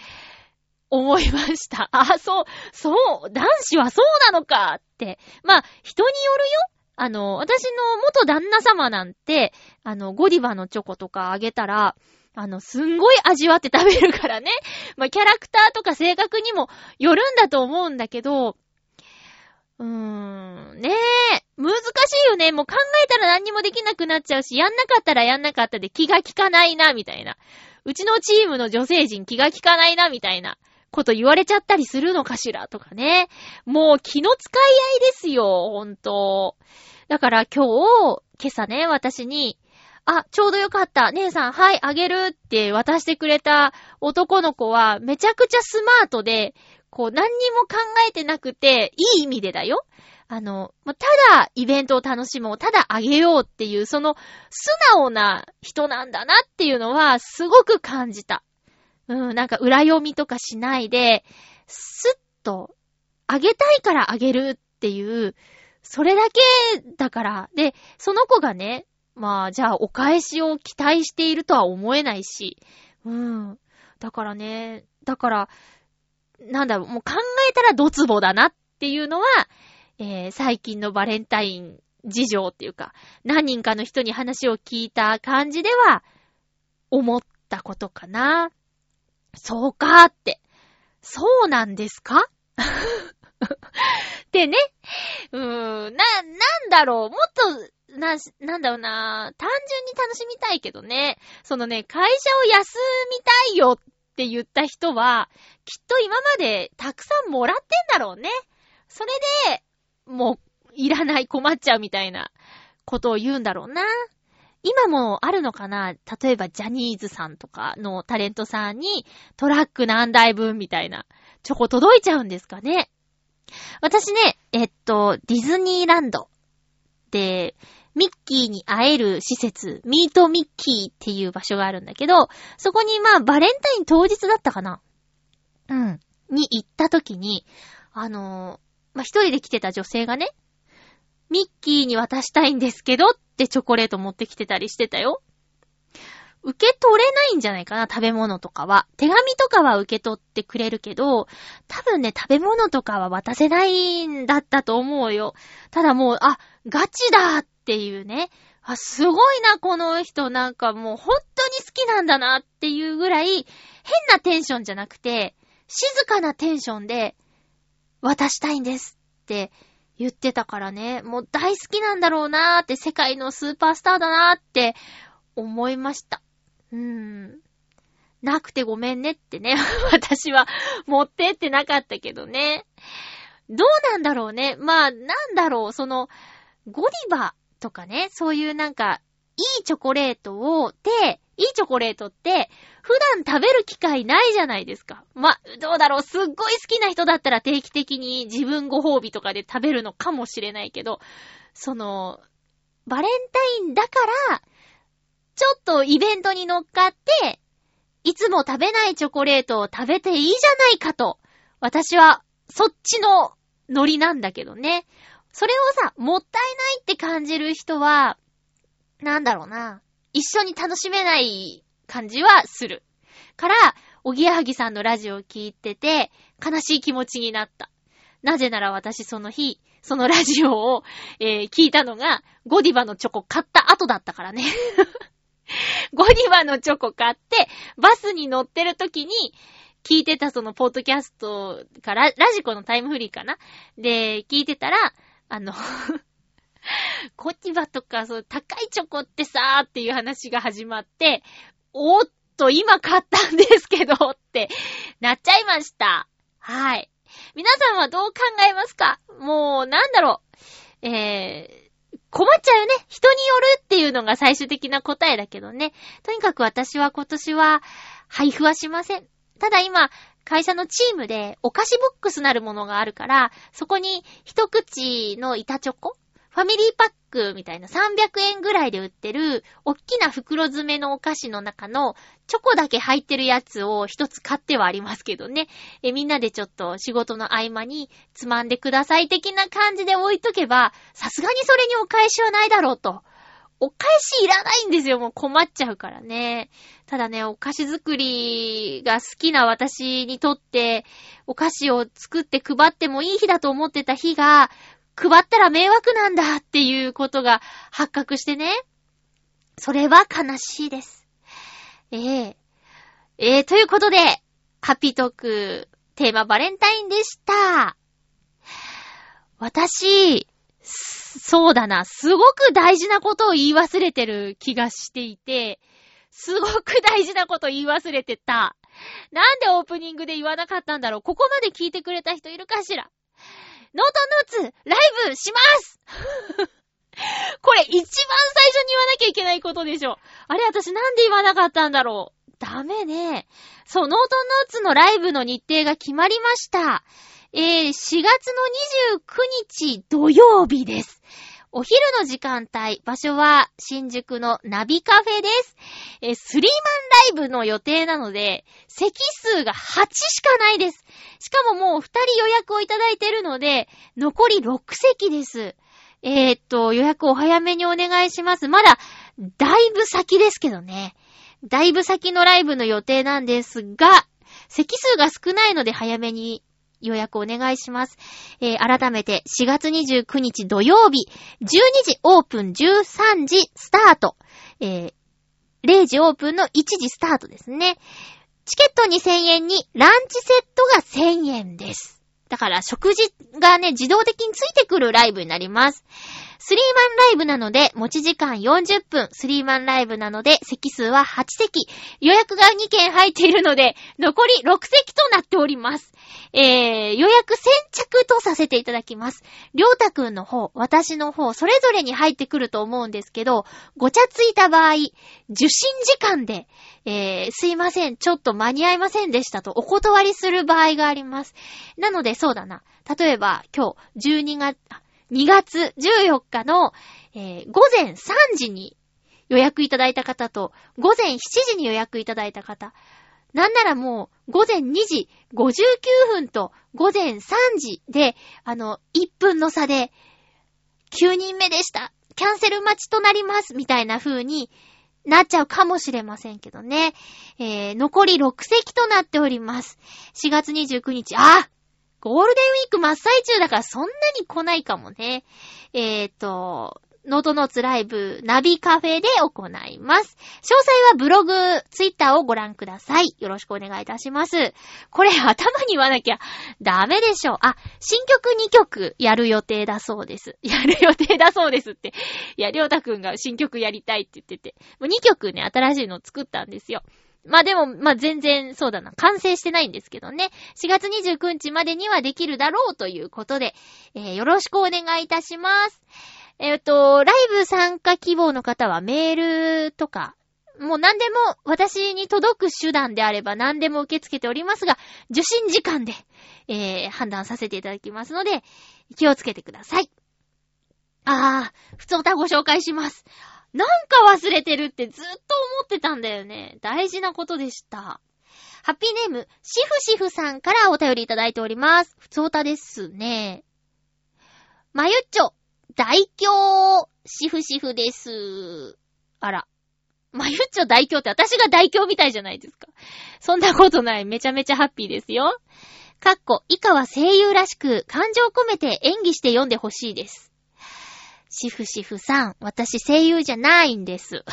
思いました。あ、そう、そう、男子はそうなのかって。まあ、人によるよ。あの、私の元旦那様なんて、あの、ゴディバのチョコとかあげたら、あの、すんごい味わって食べるからね。まあ、キャラクターとか性格にもよるんだと思うんだけど、うーん、ねえ、難しいよね。もう考えたら何にもできなくなっちゃうし、やんなかったらやんなかったで気が利かないな、みたいな。うちのチームの女性陣気が利かないな、みたいなこと言われちゃったりするのかしら、とかね。もう気の使い合いですよ、ほんと。だから今日、今朝ね、私に、あ、ちょうどよかった。姉さん、はい、あげるって渡してくれた男の子はめちゃくちゃスマートで、こう何にも考えてなくて、いい意味でだよ。あの、ただイベントを楽しもう、ただあげようっていう、その素直な人なんだなっていうのはすごく感じた。うん、なんか裏読みとかしないで、すっと、あげたいからあげるっていう、それだけだから。で、その子がね、まあ、じゃあお返しを期待しているとは思えないし。うん。だからね、だから、なんだろう、もう考えたらドツボだなっていうのは、えー、最近のバレンタイン事情っていうか、何人かの人に話を聞いた感じでは、思ったことかな。そうかーって。そうなんですか？ってね。うーん、な、なんだろう。もっと、な、なんだろうな、単純に楽しみたいけどね。そのね、会社を休みたいよって言った人は、きっと今までたくさんもらってんだろうね。それで、もう、いらない、困っちゃうみたいなことを言うんだろうな。今もあるのかな？例えばジャニーズさんとかのタレントさんにトラック何台分みたいなチョコ届いちゃうんですかね？私ね、えっと、ディズニーランドで、ミッキーに会える施設、ミートミッキーっていう場所があるんだけど、そこにまあバレンタイン当日だったかな？うん。に行った時に、あのー、まあ、一人で来てた女性がね、ミッキーに渡したいんですけどってチョコレート持ってきてたりしてたよ。受け取れないんじゃないかな、食べ物とかは。手紙とかは受け取ってくれるけど、多分ね、食べ物とかは渡せないんだったと思うよ。ただもう、あ、ガチだっていうね。あ、すごいな、この人。なんかもう本当に好きなんだなっていうぐらい、変なテンションじゃなくて、静かなテンションで、渡したいんですって言ってたからね。もう大好きなんだろうなーって、世界のスーパースターだなーって思いました。うーん。なくてごめんねってね。私は持ってってなかったけどね。どうなんだろうね。まあ、なんだろう。その、ゴディバとかね、そういうなんか、いいチョコレートを、で、いいチョコレートって、普段食べる機会ないじゃないですか。ま、どうだろう、すっごい好きな人だったら定期的に自分ご褒美とかで食べるのかもしれないけど、その、バレンタインだから、ちょっとイベントに乗っかって、いつも食べないチョコレートを食べていいじゃないかと、私は、そっちのノリなんだけどね。それをさ、もったいないって感じる人は、なんだろうな。一緒に楽しめない感じはする。から、おぎやはぎさんのラジオを聞いてて、悲しい気持ちになった。なぜなら私その日、そのラジオを、えー、聞いたのが、ゴディバのチョコ買った後だったからね。ゴディバのチョコ買って、バスに乗ってる時に、聞いてたそのポッドキャストから、ラジコのタイムフリーかな？で、聞いてたら、あのコティバとか、そう、高いチョコってさーっていう話が始まって、おーっと、今買ったんですけどってなっちゃいました。はい。皆さんはどう考えますか？もう、なんだろう。えー、困っちゃうよね。人によるっていうのが最終的な答えだけどね。とにかく私は今年は配布はしません。ただ今、会社のチームでお菓子ボックスなるものがあるから、そこに一口の板チョコファミリーパックみたいな300円ぐらいで売ってる、おっきな袋詰めのお菓子の中のチョコだけ入ってるやつを一つ買ってはありますけどね。え、みんなでちょっと仕事の合間につまんでください的な感じで置いとけば、さすがにそれにお返しはないだろうと。お返しいらないんですよ。もう困っちゃうからね。ただね、お菓子作りが好きな私にとって、お菓子を作って配ってもいい日だと思ってた日が、配ったら迷惑なんだっていうことが発覚してね。それは悲しいです。ええええということで、ハピトク、テーマバレンタインでした。私、そうだな、すごく大事なことを言い忘れてる気がしていて、すごく大事なこと言い忘れてた。なんでオープニングで言わなかったんだろうここまで聞いてくれた人いるかしら？ノートノーツ、ライブします これ一番最初に言わなきゃいけないことでしょ。あれ私なんで言わなかったんだろうダメね。そう、ノートノーツのライブの日程が決まりました。えー、4月の29日土曜日です。お昼の時間帯、場所は新宿のナビカフェです。え、スリーマンライブの予定なので、席数が8しかないです。しかももう2人予約をいただいてるので、残り6席です。えー、っと、予約お早めにお願いします。まだ、だいぶ先ですけどね。だいぶ先のライブの予定なんですが、席数が少ないので早めに予約お願いします。えー、改めて4月29日土曜日、12時オープン13時スタート。えー、0時オープンの1時スタートですね。チケット2000円にランチセットが1000円です。だから食事がね、自動的についてくるライブになります。スリーマンライブなので、持ち時間40分。スリーマンライブなので、席数は8席。予約が2件入っているので、残り6席となっております。えー、予約先着とさせていただきます。りょうたくんの方、私の方、それぞれに入ってくると思うんですけど、ごちゃついた場合、受信時間で、えー、すいません、ちょっと間に合いませんでしたとお断りする場合があります。なので、そうだな。例えば、今日、12月、2月14日の、えー、午前3時に予約いただいた方と、午前7時に予約いただいた方、なんならもう、午前2時59分と午前3時で、あの、1分の差で、9人目でした。キャンセル待ちとなります。みたいな風になっちゃうかもしれませんけどね。えー、残り6席となっております。4月29日、あゴールデンウィーク真っ最中だからそんなに来ないかもね。えーと、ノートノーツライブナビカフェで行います。詳細はブログ、ツイッターをご覧ください。よろしくお願いいたします。これ頭に言わなきゃダメでしょ。あ、新曲2曲やる予定だそうです。やる予定だそうですって。いや、りょうたくんが新曲やりたいって言ってて。もう2曲ね、新しいの作ったんですよ。まあでも、まあ全然、そうだな、完成してないんですけどね。4月29日までにはできるだろうということで、えー、よろしくお願いいたします。えっ、と、ライブ参加希望の方はメールとか、もう何でも私に届く手段であれば何でも受け付けておりますが、受信時間で、えー、判断させていただきますので、気をつけてください。あー、普通歌ご紹介します。なんか忘れてるってずっと思ってたんだよね。大事なことでした。ハッピーネーム、シフシフさんからお便りいただいております。普通歌ですね。まゆっちょ、大凶、シフシフです。あら。まゆっちょ大凶って私が大凶みたいじゃないですか。そんなことない。めちゃめちゃハッピーですよ。かっこ、以下は声優らしく感情込めて演技して読んでほしいです。シフシフさん、私声優じゃないんです。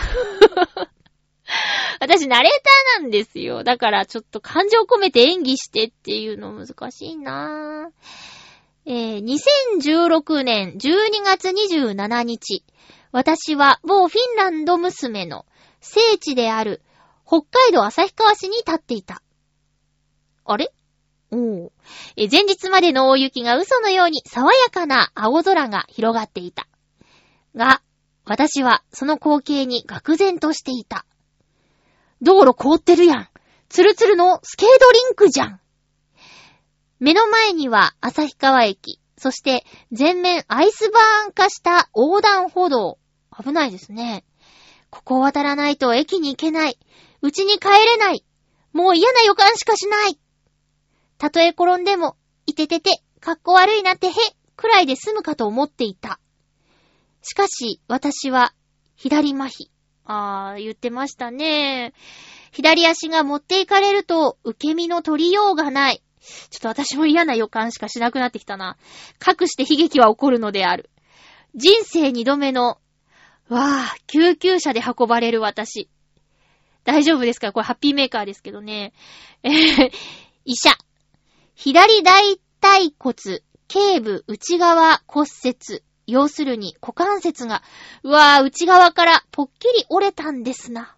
私ナレーターなんですよ。だからちょっと感情込めて演技してっていうの難しいなぁ。えー、2016年12月27日、私は某フィンランド娘の聖地である北海道旭川市に立っていた。あれ？おうえ前日までの大雪が嘘のように爽やかな青空が広がっていた。が、私はその光景に愕然としていた。道路凍ってるやん。ツルツルのスケートリンクじゃん。目の前には旭川駅、そして全面アイスバーン化した横断歩道。危ないですね。ここを渡らないと駅に行けない。家に帰れない。もう嫌な予感しかしない。たとえ転んでも、いててて、かっこ悪いなってへ、くらいで済むかと思っていた。しかし、私は、左麻痺。あー、言ってましたね。左足が持っていかれると、受け身の取りようがない。ちょっと私も嫌な予感しかしなくなってきたな。かくして悲劇は起こるのである。人生二度目の、わー、救急車で運ばれる私。大丈夫ですか？これハッピーメーカーですけどね。えへー、医者。左大腿骨、頸部内側骨折。要するに股関節が、うわぁ、内側からぽっきり折れたんですな。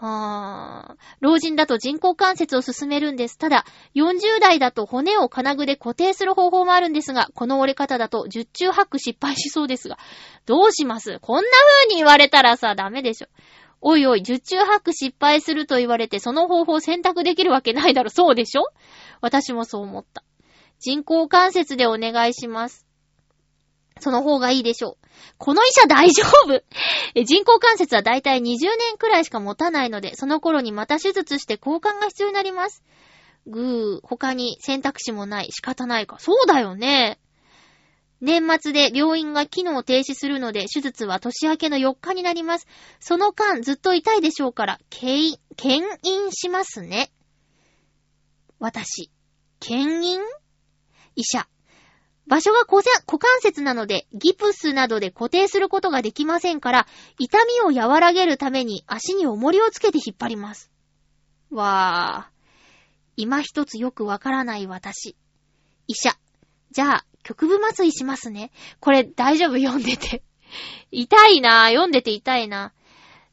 はぁ。老人だと人工関節を進めるんです。ただ、40代だと骨を金具で固定する方法もあるんですが、この折れ方だと十中八九失敗しそうですが、どうします？こんな風に言われたらさ、ダメでしょ。おいおい、十中八九失敗すると言われて、その方法を選択できるわけないだろ。そうでしょ？私もそう思った。人工関節でお願いします。その方がいいでしょう。この医者大丈夫 人工関節はだいたい20年くらいしか持たないので、その頃にまた手術して交換が必要になります。ぐー、他に選択肢もない。仕方ないか。そうだよね。年末で病院が機能停止するので、手術は年明けの4日になります。その間ずっと痛いでしょうから、けい牽引しますね。私。牽引？医者。場所が股関節なので、ギプスなどで固定することができませんから、痛みを和らげるために足に重りをつけて引っ張ります。わー。今一つよくわからない私。医者。じゃあ、局部麻酔しますね。これ大丈夫？読んでて。痛いなぁ。読んでて痛いな。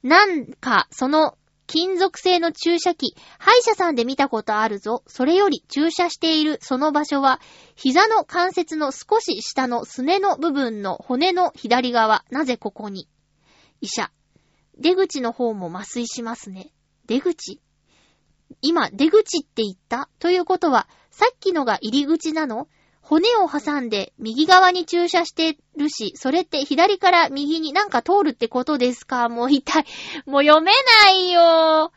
なんか、その、金属製の注射器、歯医者さんで見たことあるぞ。それより注射しているその場所は、膝の関節の少し下のすねの部分の骨の左側。なぜここに？医者。出口の方も麻酔しますね。出口今、出口って言った？ということは、さっきのが入り口なの？骨を挟んで右側に注射してるし、それって左から右になんか通るってことですか？もう痛い。もう読めないよ。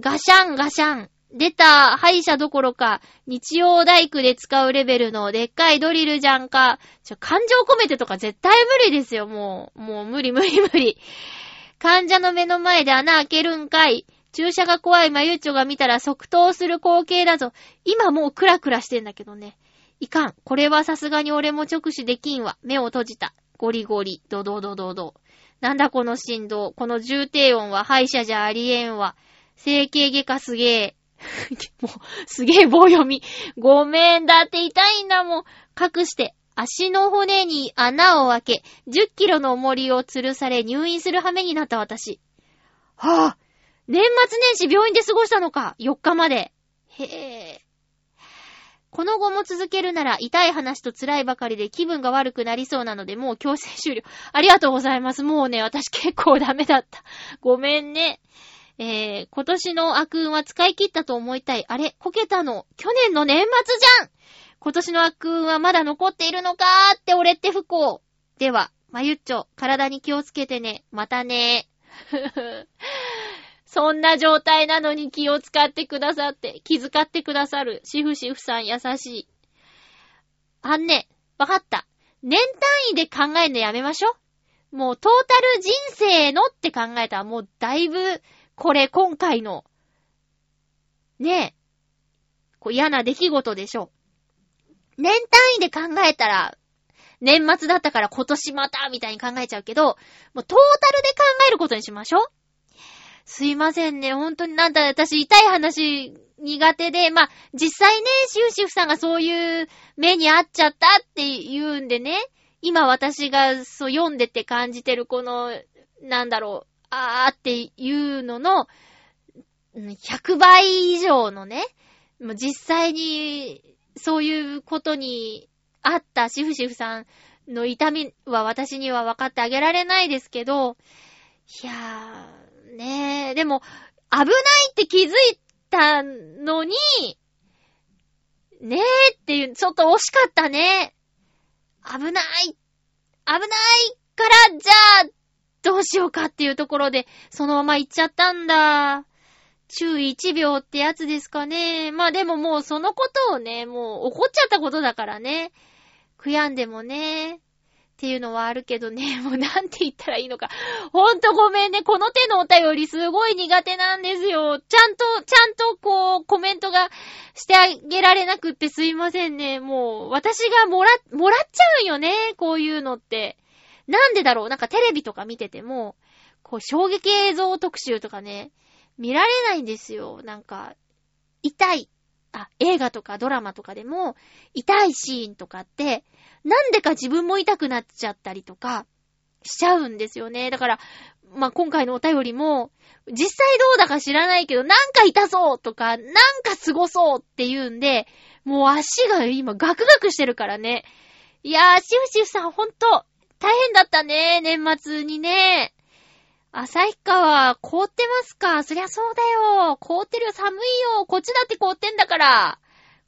ガシャンガシャン。出た、歯医者どころか、日曜大工で使うレベルのでっかいドリルじゃんか。ちょ、感情込めてとか絶対無理ですよ、もう。もう無理無理無理。患者の目の前で穴開けるんかい。注射が怖いマユッチョが見たら即答する光景だぞ。今もうクラクラしてんだけどね。いかん。これはさすがに俺も直視できんわ。目を閉じた。ゴリゴリ。ドドドドド。なんだこの振動。この重低音は歯医者じゃありえんわ。整形外科すげえ。もう、すげえ棒読み。ごめん。だって痛いんだもん。隠して。足の骨に穴を開け、10キロの重りを吊るされ入院する羽目になった私。はぁ、あ、年末年始病院で過ごしたのか。4日まで。へえ。この後も続けるなら痛い話と辛いばかりで気分が悪くなりそうなのでもう強制終了。ありがとうございます。もうね、私結構ダメだった。ごめんね。えー、今年の悪運は使い切ったと思いたい。あれこけたの。去年の年末じゃん今年の悪運はまだ残っているのかーって俺って不幸。では、まゆっちょ、体に気をつけてね。またねー。そんな状態なのに気を使ってくださって、気遣ってくださる、シフシフさん優しい。あんね、わかった。年単位で考えるのやめましょ。もうトータル人生のって考えたらもうだいぶ、これ今回の、ねえ、こう嫌な出来事でしょ。年単位で考えたら、年末だったから今年またみたいに考えちゃうけど、もうトータルで考えることにしましょう。すいませんね。本当になんだ、私痛い話苦手で、まあ、実際ね、シューシフさんがそういう目にあっちゃったって言うんでね、今私がそう読んでて感じてるこの、なんだろう、あーっていうのの、100倍以上のね、実際に、そういうことにあったシフシフさんの痛みは私には分かってあげられないですけど、いやー、ねえ、でも、危ないって気づいたのに、ねえっていう、ちょっと惜しかったね。危ない。危ないから、じゃあ、どうしようかっていうところで、そのまま行っちゃったんだ。注意1秒ってやつですかね。まあでももうそのことをね、もう怒っちゃったことだからね。悔やんでもね。っていうのはあるけどね、もうなんて言ったらいいのか。ほんとごめんね。この手のお便りすごい苦手なんですよ。ちゃんと、ちゃんとこう、コメントがしてあげられなくってすいませんね。もう、私がもら、もらっちゃうんよね。こういうのって。なんでだろう？なんかテレビとか見てても、こう、衝撃映像特集とかね、見られないんですよ。なんか、痛い。あ、映画とかドラマとかでも、痛いシーンとかって、なんでか自分も痛くなっちゃったりとか、しちゃうんですよね。だから、まあ、今回のお便りも、実際どうだか知らないけど、なんか痛そうとか、なんかすごそうって言うんで、もう足が今ガクガクしてるからね。いやー、シフシフさんほんと、大変だったね、年末にね。旭川、凍ってますか？そりゃそうだよ。凍ってるよ、寒いよ。こっちだって凍ってんだから。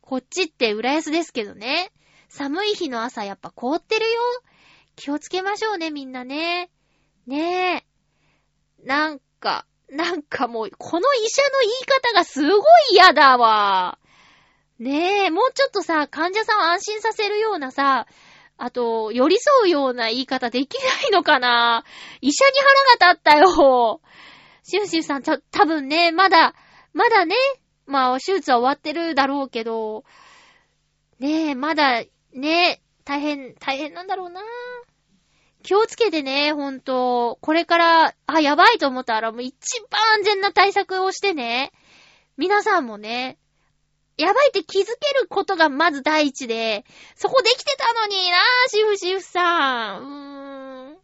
こっちって浦安ですけどね。寒い日の朝やっぱ凍ってるよ。気をつけましょうね、みんなね。ねえ。なんか、なんかもう、この医者の言い方がすごい嫌だわ。ねえ、もうちょっとさ、患者さんを安心させるようなさ、あと、寄り添うような言い方できないのかな？医者に腹が立ったよ。シュンシュンさん、た、多分ね、まだ、まだね、まあ、手術は終わってるだろうけど、ねえ、まだ、ねえ、大変、大変なんだろうな。気をつけてね、ほんと。これから、あ、やばいと思ったら、もう一番安全な対策をしてね。皆さんもね、やばいって気づけることがまず第一で、そこできてたのになぁシフシフさん。うーん。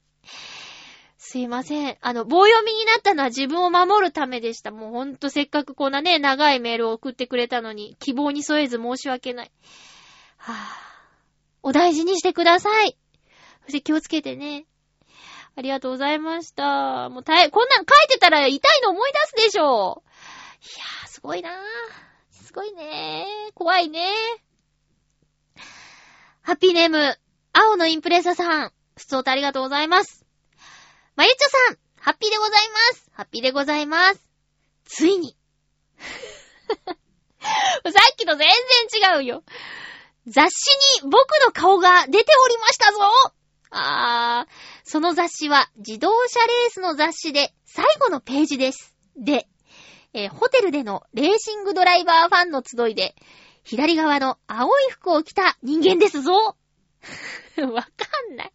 すいません。あの、棒読みになったのは自分を守るためでした。もうほんとせっかくこんなね、長いメールを送ってくれたのに、希望に添えず申し訳ない。はぁ、お大事にしてください。そして気をつけてね。ありがとうございました。もう大変、こんなん書いてたら痛いの思い出すでしょ。いやー、すごいなー。すごいねー。怖いねー。ハッピーネーム、青のインプレッサさん。ふつおたありがとうございます。まゆちょさん、ハッピーでございます。ハッピーでございます。ついに。さっきと全然違うよ。雑誌に僕の顔が出ておりましたぞあー、その雑誌は自動車レースの雑誌で最後のページです。で、えー、ホテルでのレーシングドライバーファンの集いで、左側の青い服を着た人間ですぞ わかんない。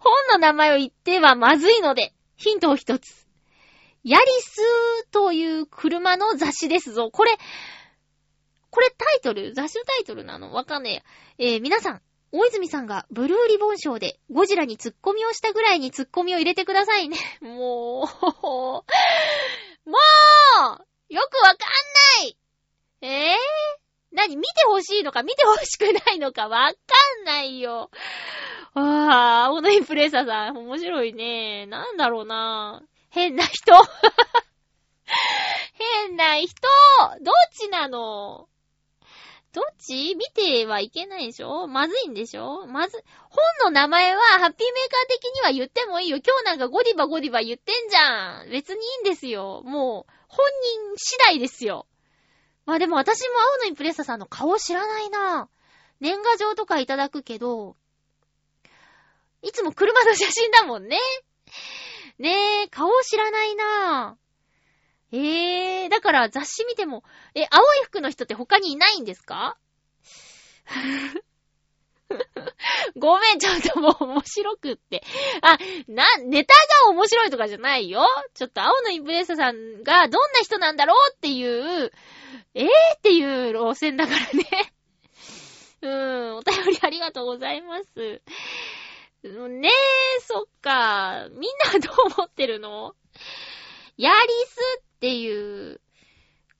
本の名前を言ってはまずいので、ヒントを一つ。ヤリスという車の雑誌ですぞ。これ、これタイトル？雑誌のタイトルなの？わかんねえ。えー、皆さん、大泉さんがブルーリボン賞でゴジラにツッコミをしたぐらいにツッコミを入れてくださいね。もう、もうよくわかんないえぇ、ー、何見てほしいのか見てほしくないのかわかんないよ。ああ、オノインプレッサーさん、面白いね。なんだろうな。変な人 変な人どっちなの?どっち？見てはいけないでしょ？まずいんでしょ？まず、本の名前はハッピーメーカー的には言ってもいいよ。今日なんかゴディバゴディバ言ってんじゃん。別にいいんですよ。もう、本人次第ですよ。まあでも私も青のインプレッサさんの顔知らないな。年賀状とかいただくけど、いつも車の写真だもんね。ねえ、顔知らないな。ええー、だから雑誌見ても、え、青い服の人って他にいないんですか？ごめん、ちょっともう面白くって。あ、な、ネタが面白いとかじゃないよ。ちょっと青のインプレッサさんがどんな人なんだろうっていう、えーっていう路線だからね。うん、お便りありがとうございます。ねえ、そっか。みんなはどう思ってるの？ヤリスっていう、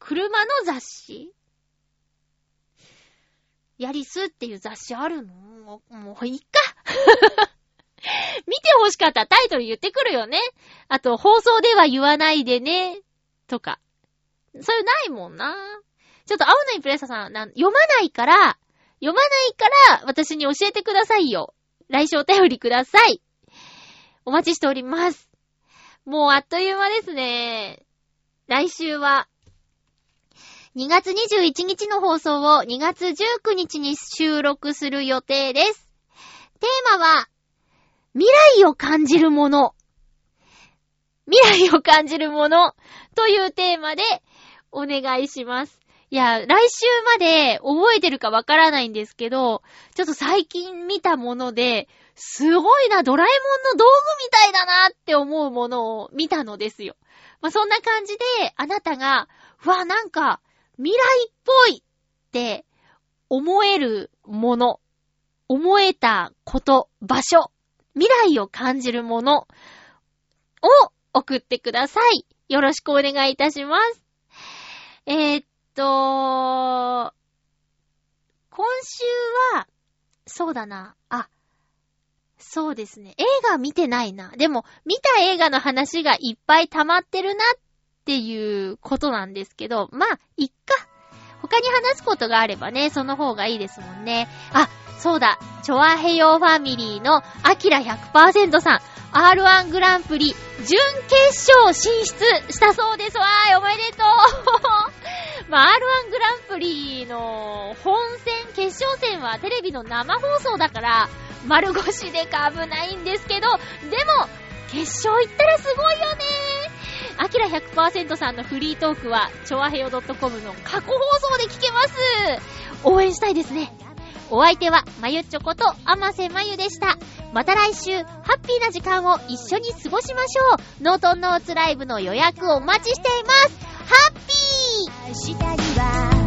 車の雑誌？ヤリスっていう雑誌あるの？もう、もういっか。見て欲しかったらタイトル言ってくるよね。あと、放送では言わないでね。とか。そういうないもんな。ちょっと青のインプレッサーさん、読まないから、読まないから、私に教えてくださいよ。来週お便りください。お待ちしております。もうあっという間ですね。来週は、2月21日の放送を2月19日に収録する予定です。テーマは、未来を感じるもの。未来を感じるものというテーマでお願いします。いや、来週まで覚えてるかわからないんですけど、ちょっと最近見たもので、すごいな、ドラえもんの道具みたいだなって思うものを見たのですよ。まあ、そんな感じで、あなたが、うわ、なんか、未来っぽいって思えるもの、思えたこと、場所、未来を感じるものを送ってください。よろしくお願いいたします。えー、っと、今週は、そうだな。あ、そうですね。映画見てないな。でも、見た映画の話がいっぱい溜まってるなっていうことなんですけど、まあ、いっか。他に話すことがあればね、その方がいいですもんね。あ、そうだ。チョアヘヨファミリーのアキラ100%さん。R1 グランプリ準決勝進出したそうですわーい。おめでとう まあ、R1 グランプリの本戦、決勝戦はテレビの生放送だから、丸腰でか危ないんですけど、でも、決勝行ったらすごいよねアキラ100%さんのフリートークは、ちょわへよ .com の過去放送で聞けます応援したいですね。お相手は、まゆっちょこと、あませまゆでした。また来週、ハッピーな時間を一緒に過ごしましょう。ノートンノーツライブの予約をお待ちしています。ハッピー